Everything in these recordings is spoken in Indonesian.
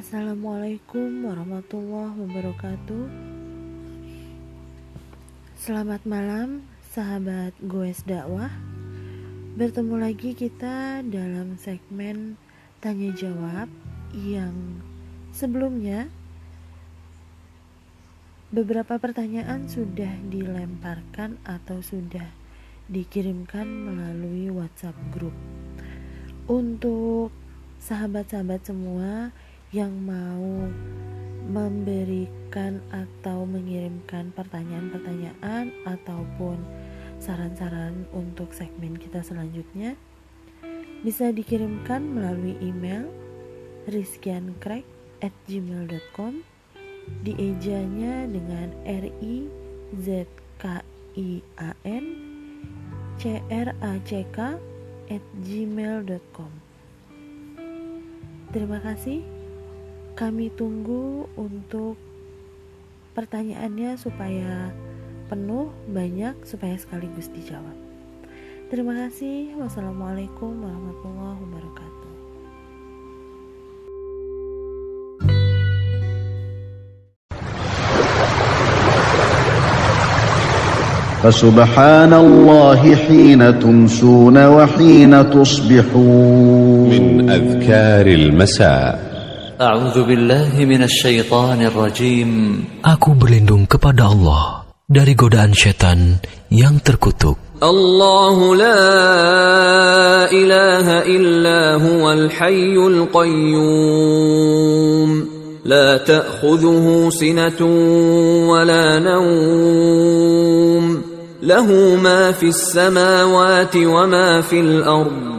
Assalamualaikum warahmatullahi wabarakatuh. Selamat malam sahabat Goes Dakwah. Bertemu lagi kita dalam segmen Tanya Jawab Yang sebelumnya Beberapa pertanyaan sudah dilemparkan atau sudah dikirimkan melalui WhatsApp grup Untuk sahabat-sahabat semua yang mau memberikan atau mengirimkan pertanyaan-pertanyaan ataupun saran-saran untuk segmen kita selanjutnya bisa dikirimkan melalui email rizkiankrek@gmail.com di ejanya dengan r i z k i a n c r a c k at gmail.com Terima kasih kami tunggu untuk pertanyaannya supaya penuh, banyak, supaya sekaligus dijawab. Terima kasih. Wassalamualaikum warahmatullahi wabarakatuh. فسبحان الله حين تمسون وحين تصبحون من أذكار المساء أعوذ بالله من الشيطان الرجيم Aku berlindung kepada Allah dari godaan setan yang terkutuk. الله لا إله إلا هو الحي القيوم لا تأخذه سنة ولا نوم له ما في السماوات وما في الأرض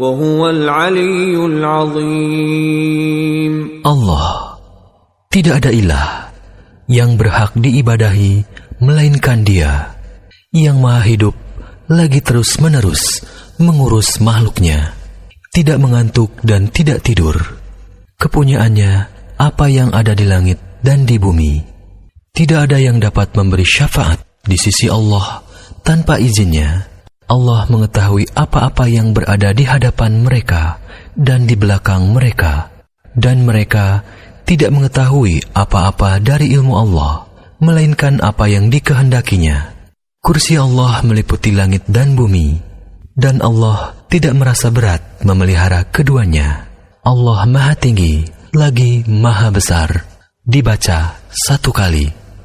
وهو العلي العظيم Allah tidak ada ilah yang berhak diibadahi melainkan Dia yang Maha Hidup lagi terus-menerus mengurus makhluknya, tidak mengantuk dan tidak tidur. Kepunyaannya apa yang ada di langit dan di bumi. Tidak ada yang dapat memberi syafaat di sisi Allah tanpa izinnya. Allah mengetahui apa-apa yang berada di hadapan mereka dan di belakang mereka, dan mereka tidak mengetahui apa-apa dari ilmu Allah, melainkan apa yang dikehendakinya. Kursi Allah meliputi langit dan bumi, dan Allah tidak merasa berat memelihara keduanya. Allah Maha Tinggi, lagi Maha Besar. Dibaca satu kali.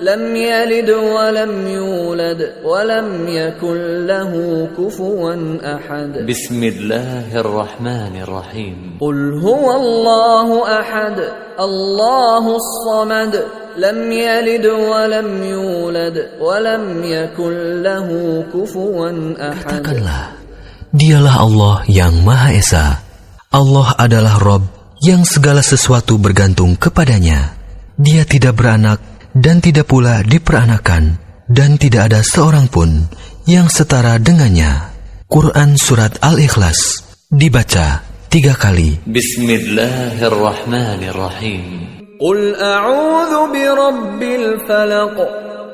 لم يلد ولم يولد ولم يكن له كفوا أحد بسم الله الرحمن الرحيم قل هو الله أحد الله الصمد لم يلد ولم يولد ولم يكن له كفوا أحد Katakanlah, dialah Allah yang Maha Esa. Allah adalah Rob yang segala sesuatu bergantung kepadanya. Dia tidak beranak dan tidak pula diperanakan, dan tidak ada seorang pun yang setara dengannya. Quran Surat Al-Ikhlas dibaca tiga kali. Bismillahirrahmanirrahim. Qul a'udhu bi rabbil falaq.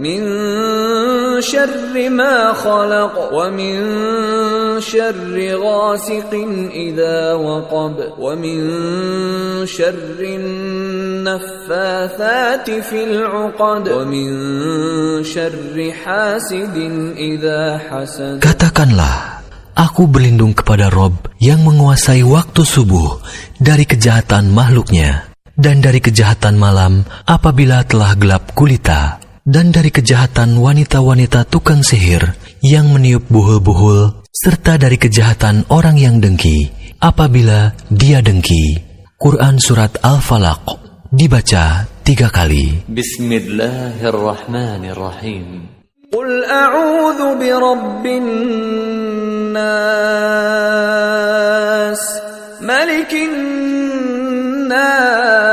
من شر ما خلق ومن شر غاسق إذا وقب ومن شر النفاثات في العقد ومن شر حاسد إذا حسد Katakanlah, aku berlindung kepada Rob yang menguasai waktu subuh dari kejahatan makhluknya, dan dari kejahatan malam apabila telah gelap gulita, dan dari kejahatan wanita-wanita tukang sihir yang meniup buhul-buhul, serta dari kejahatan orang yang dengki apabila dia dengki. Quran Surat Al-Falaq dibaca tiga kali. Bismillahirrahmanirrahim. Qul a'udhu birabbin nas, malikin nas,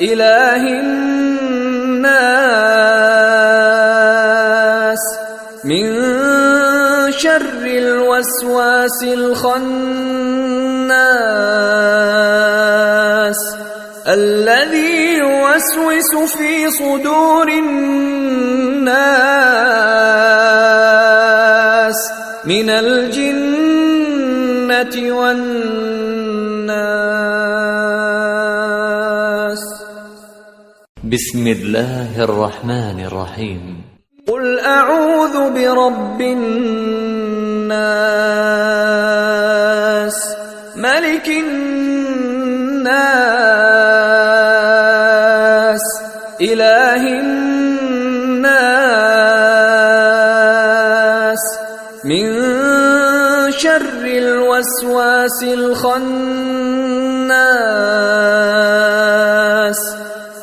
ilahin الوسواس الخناس الذي يوسوس في صدور الناس من الجنة والناس. بسم الله الرحمن الرحيم. قل أعوذ برب الناس. ملك الناس إله الناس. من شر الوسواس الخناس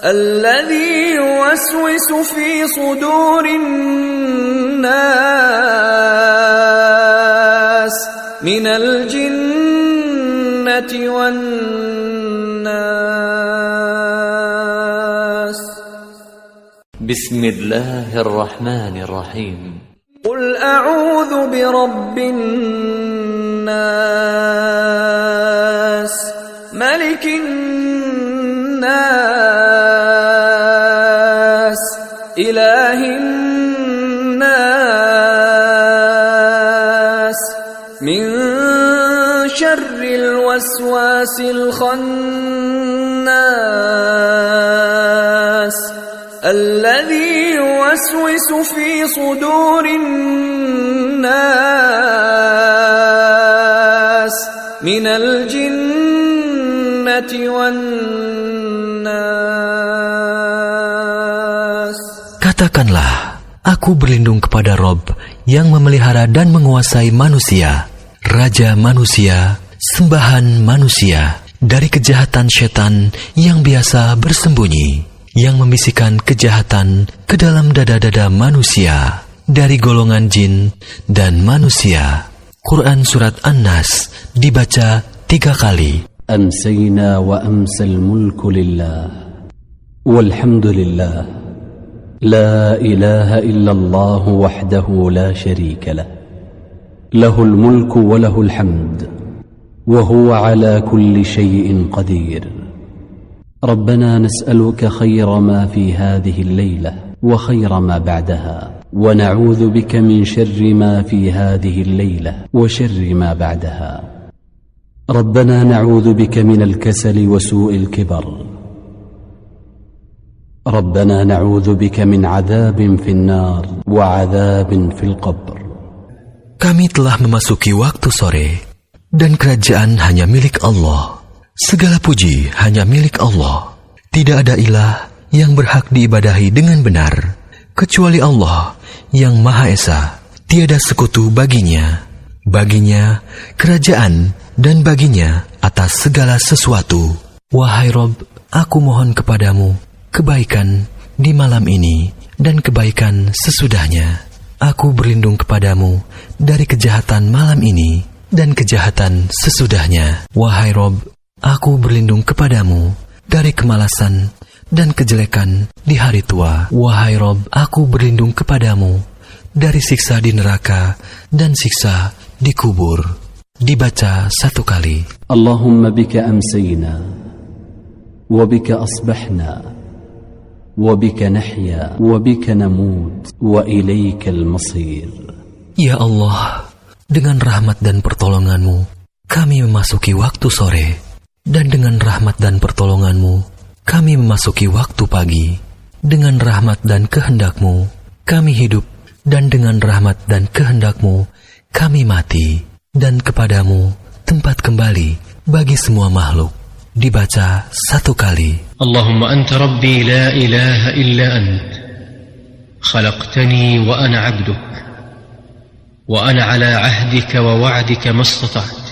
الذي يوسوس في صدور الناس. والناس. بسم الله الرحمن الرحيم. قل أعوذ برب الناس. ملك الناس. إله الناس. الوسواس الخناس الذي يوسوس في صدور الناس من الجنة والناس Katakanlah, aku berlindung kepada Rob yang memelihara dan menguasai manusia, Raja manusia, Sembahan manusia dari kejahatan setan yang biasa bersembunyi, yang membisikkan kejahatan ke dalam dada-dada manusia dari golongan jin dan manusia. Quran Surat An-Nas dibaca tiga kali. أمسينا وأمسى الملك لله والحمد لله لا إله إلا الله وحده لا شريك له له الملك وله الحمد وهو على كل شيء قدير. ربنا نسألك خير ما في هذه الليلة وخير ما بعدها ونعوذ بك من شر ما في هذه الليلة وشر ما بعدها. ربنا نعوذ بك من الكسل وسوء الكبر. ربنا نعوذ بك من عذاب في النار وعذاب في القبر. Kami telah memasuki waktu sore, dan kerajaan hanya milik Allah. Segala puji hanya milik Allah. Tidak ada ilah yang berhak diibadahi dengan benar, kecuali Allah yang Maha Esa. Tiada sekutu baginya. Baginya kerajaan dan baginya atas segala sesuatu. Wahai Rob, aku mohon kepadamu kebaikan di malam ini dan kebaikan sesudahnya. aku berlindung kepadamu dari kejahatan malam ini dan kejahatan sesudahnya. Wahai Rob, aku berlindung kepadamu dari kemalasan dan kejelekan di hari tua. Wahai Rob, aku berlindung kepadamu dari siksa di neraka dan siksa di kubur. Dibaca satu kali. Allahumma bika amsayna, wabika asbahna, wa bika nahya, wa bika wa ilayka al-masir. Ya Allah, dengan rahmat dan pertolonganmu, kami memasuki waktu sore. Dan dengan rahmat dan pertolonganmu, kami memasuki waktu pagi. Dengan rahmat dan kehendakmu, kami hidup. Dan dengan rahmat dan kehendakmu, kami mati. Dan kepadamu, tempat kembali bagi semua makhluk. Dibaca satu kali. Allahumma anta rabbi la ilaha illa ant. Khalaqtani wa ana abduk. وانا على عهدك ووعدك ما استطعت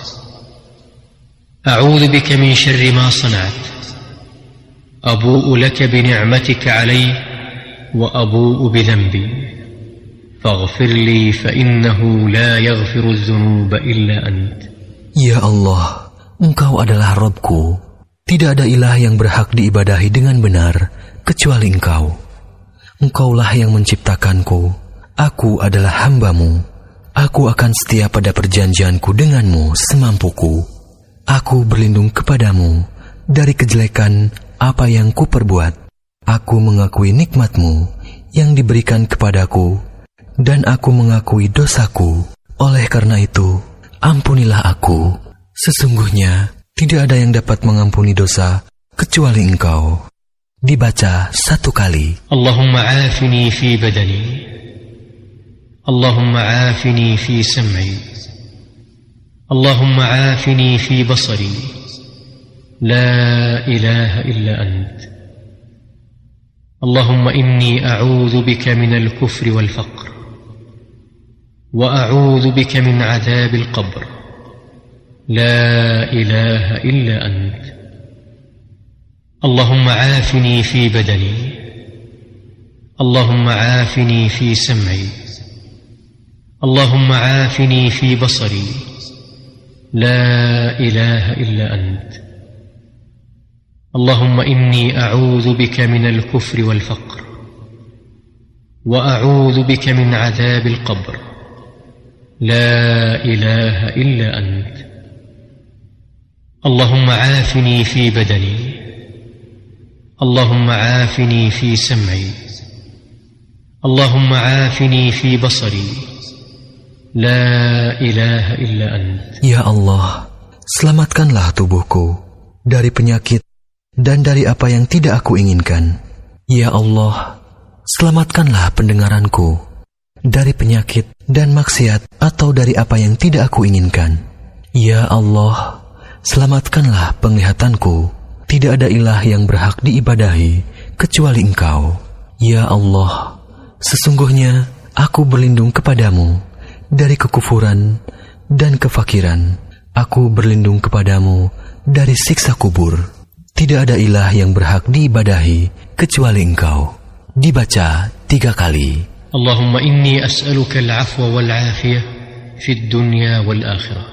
اعوذ بك من شر ما صنعت ابوء لك بنعمتك علي وابوء بذنبي فاغفر لي فانه لا يغفر الذنوب الا انت Ya Allah, Engkau adalah Robku. Tidak ada ilah yang berhak diibadahi dengan benar kecuali Engkau. Engkaulah yang menciptakanku. Aku adalah hambamu. Aku akan setia pada perjanjianku denganmu semampuku. Aku berlindung kepadamu dari kejelekan apa yang kuperbuat. Aku mengakui nikmatmu yang diberikan kepadaku, dan aku mengakui dosaku. Oleh karena itu, ampunilah aku. Sesungguhnya, tidak ada yang dapat mengampuni dosa kecuali engkau. Dibaca satu kali. Allahumma afini fi badani اللهم عافني في سمعي. اللهم عافني في بصري. لا إله إلا أنت. اللهم إني أعوذ بك من الكفر والفقر. وأعوذ بك من عذاب القبر. لا إله إلا أنت. اللهم عافني في بدني. اللهم عافني في سمعي. اللهم عافني في بصري. لا إله إلا أنت. اللهم إني أعوذ بك من الكفر والفقر. وأعوذ بك من عذاب القبر. لا إله إلا أنت. اللهم عافني في بدني. اللهم عافني في سمعي. اللهم عافني في بصري. La ilaha illa ant. Ya Allah, selamatkanlah tubuhku dari penyakit dan dari apa yang tidak aku inginkan. Ya Allah, selamatkanlah pendengaranku dari penyakit dan maksiat atau dari apa yang tidak aku inginkan. Ya Allah, selamatkanlah penglihatanku. Tidak ada ilah yang berhak diibadahi kecuali Engkau. Ya Allah, sesungguhnya aku berlindung kepadamu dari kekufuran dan kefakiran. Aku berlindung kepadamu dari siksa kubur. Tidak ada ilah yang berhak diibadahi kecuali Engkau. Dibaca tiga kali. اللهم اني اسالك العفو والعافيه في الدنيا والاخره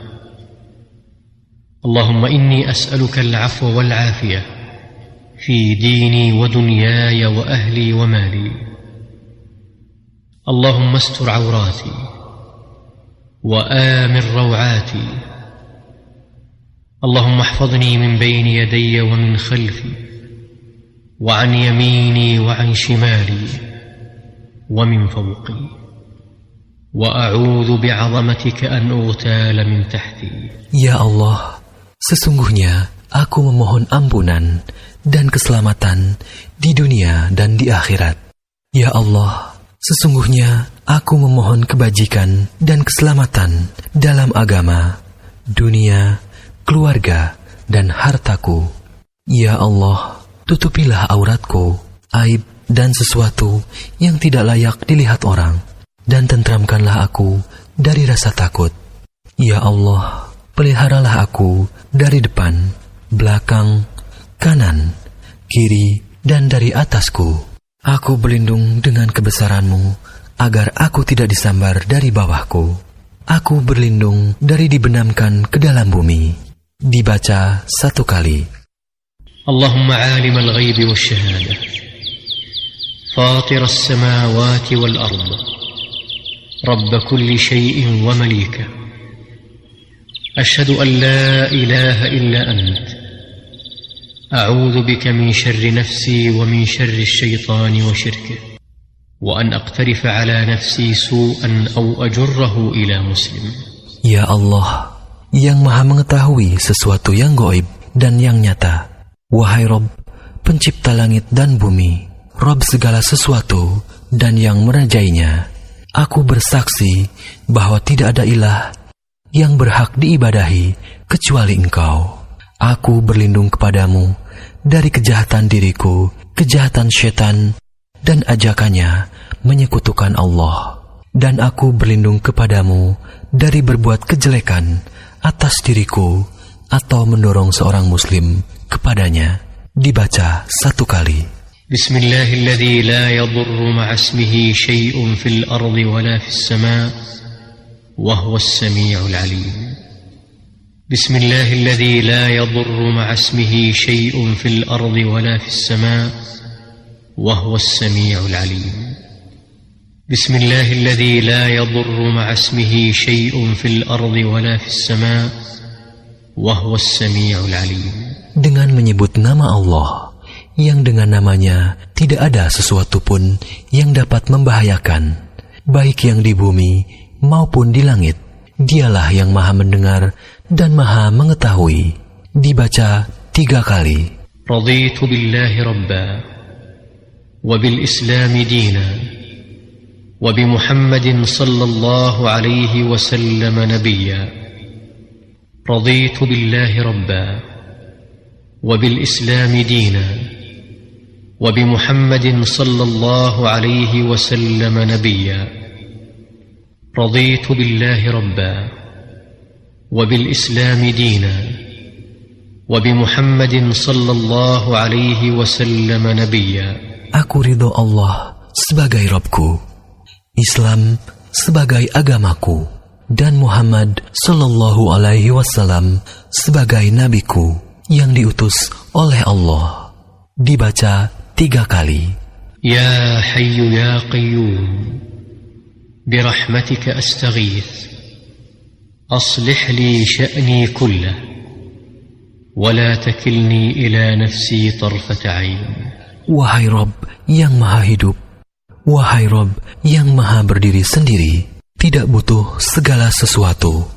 اللهم اني اسالك العفو والعافيه في ديني ودنياي واهلي ومالي اللهم استر عوراتي وامن روعاتي اللهم احفظني من بين يدي ومن خلفي وعن يميني وعن شمالي ومن فوقي. وأعوذ بعظمتك أن أغتال من تحتي. Ya Allah, sesungguhnya aku memohon ampunan dan keselamatan di dunia dan di akhirat. Ya Allah, sesungguhnya aku memohon kebajikan dan keselamatan dalam agama, dunia, keluarga, dan hartaku. Ya Allah, tutupilah auratku, aib dan sesuatu yang tidak layak dilihat orang, dan tentramkanlah aku dari rasa takut. Ya Allah, peliharalah aku dari depan, belakang, kanan, kiri, dan dari atasku. Aku berlindung dengan kebesaranmu, agar aku tidak disambar dari bawahku. Aku berlindung dari dibenamkan ke dalam bumi. Dibaca satu kali. Allahumma alim al-ghaybi wa shahada. Fatir as-samawati wal-ard. Rabb kulli shay'in wa malika. Ashadu an la ilaha illa anta. أعوذ بك من شر نفسي ومن شر الشيطان وشركه وأن أقترف على نفسي سوءا أو أجره إلى مسلم Ya Allah, yang maha mengetahui sesuatu yang goib dan yang nyata. Wahai Rob, pencipta langit dan bumi, Rob segala sesuatu dan yang merajainya. Aku bersaksi bahwa tidak ada ilah yang berhak diibadahi kecuali engkau. Aku berlindung kepadamu dari kejahatan diriku, kejahatan setan, dan ajakannya menyekutukan Allah. Dan aku berlindung kepadamu dari berbuat kejelekan atas diriku atau mendorong seorang muslim kepadanya. Dibaca satu kali. بسم الله الذي لا يضر مع اسمه شيء في الأرض ولا في السماء وهو السميع العليم بسم الله الذي لا يضر مع اسمه شيء في الأرض ولا في السماء وهو السميع العليم بسم الله الذي لا يضر مع اسمه شيء في الأرض ولا في السماء وهو السميع العليم Dengan menyebut nama Allah, yang dengan namanya tidak ada sesuatu pun yang dapat membahayakan, baik yang di bumi maupun di langit. Dialah yang maha mendengar dan maha mengetahui. Dibaca tiga kali. رضيت بالله ربا وبالإسلام دينا وبمحمد صلى الله عليه وسلم نبيا رضيت بالله ربا وبالإسلام دينا وبمحمد صلى الله عليه وسلم نبيا رضيت بالله ربا وبالإسلام دينا وبمحمد صلى الله عليه وسلم نبيا Aku ridho Allah sebagai Robku, Islam sebagai agamaku, dan Muhammad Sallallahu Alaihi Wasallam sebagai nabiku yang diutus oleh Allah. Dibaca tiga kali. يا حي يا قيوم برحمتك استغيث اصلح لي شاني كله ولا تكلني الى نفسي طرفه عين Wahai Rob yang maha hidup, wahai Rob yang maha berdiri sendiri, tidak butuh segala sesuatu.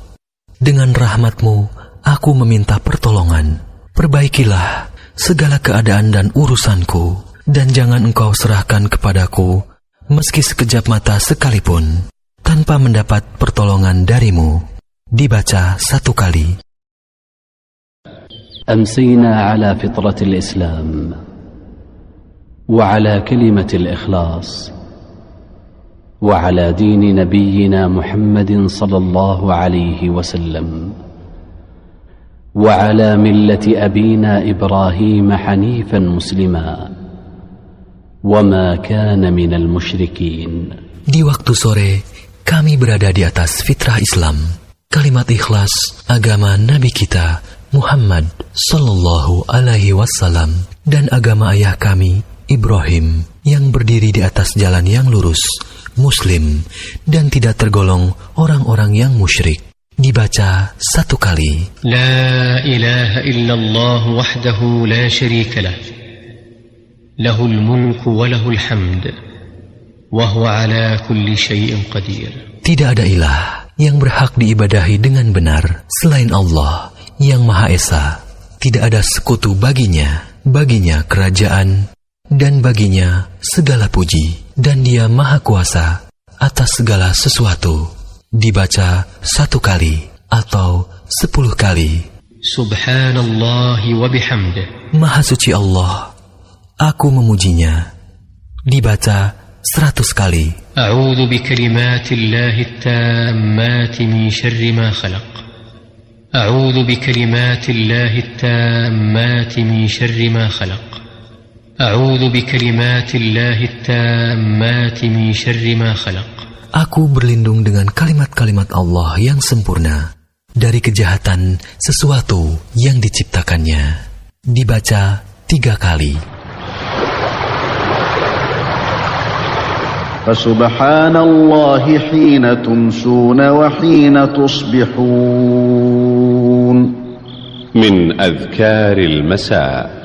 Dengan rahmatmu, aku meminta pertolongan. Perbaikilah segala keadaan dan urusanku, dan jangan engkau serahkan kepadaku, meski sekejap mata sekalipun, tanpa mendapat pertolongan darimu. Dibaca satu kali. أمسينا على فطرة الإسلام وعلى كلمة الإخلاص وعلى دين نبينا محمد صلى الله عليه وسلم وعلى ملة أبينا إبراهيم حنيفا مسلما وما كان من المشركين Di waktu sore, kami berada di atas fitrah Islam. Kalimat ikhlas agama Nabi kita Muhammad Sallallahu Alaihi Wasallam dan agama ayah kami Ibrahim yang berdiri di atas jalan yang lurus, Muslim, dan tidak tergolong orang-orang yang musyrik. Dibaca satu kali. La ilaha illallah wahdahu la syarika lah. Lahul mulku wa hamd. Wahu ala kulli syai'in qadir. Tidak ada ilah yang berhak diibadahi dengan benar selain Allah yang Maha Esa. Tidak ada sekutu baginya, baginya kerajaan, dan baginya segala puji, dan dia Maha Kuasa atas segala sesuatu. Dibaca satu kali atau sepuluh kali. Subhanallah wa bihamdih. Maha suci Allah, aku memujinya. Dibaca seratus kali. A'udhu bi kalimatillahi tammati min syarri ma khalaq. A'udhu bi kalimatillahi tammati min syarri ma khalaq. A'udhu bi kalimatillahi tammati min syarri ma khalaq. Aku berlindung dengan kalimat-kalimat Allah yang sempurna dari kejahatan sesuatu yang diciptakannya. Dibaca tiga kali. فسبحان الله حين تمسون وحين تصبحون. من أذكار المساء.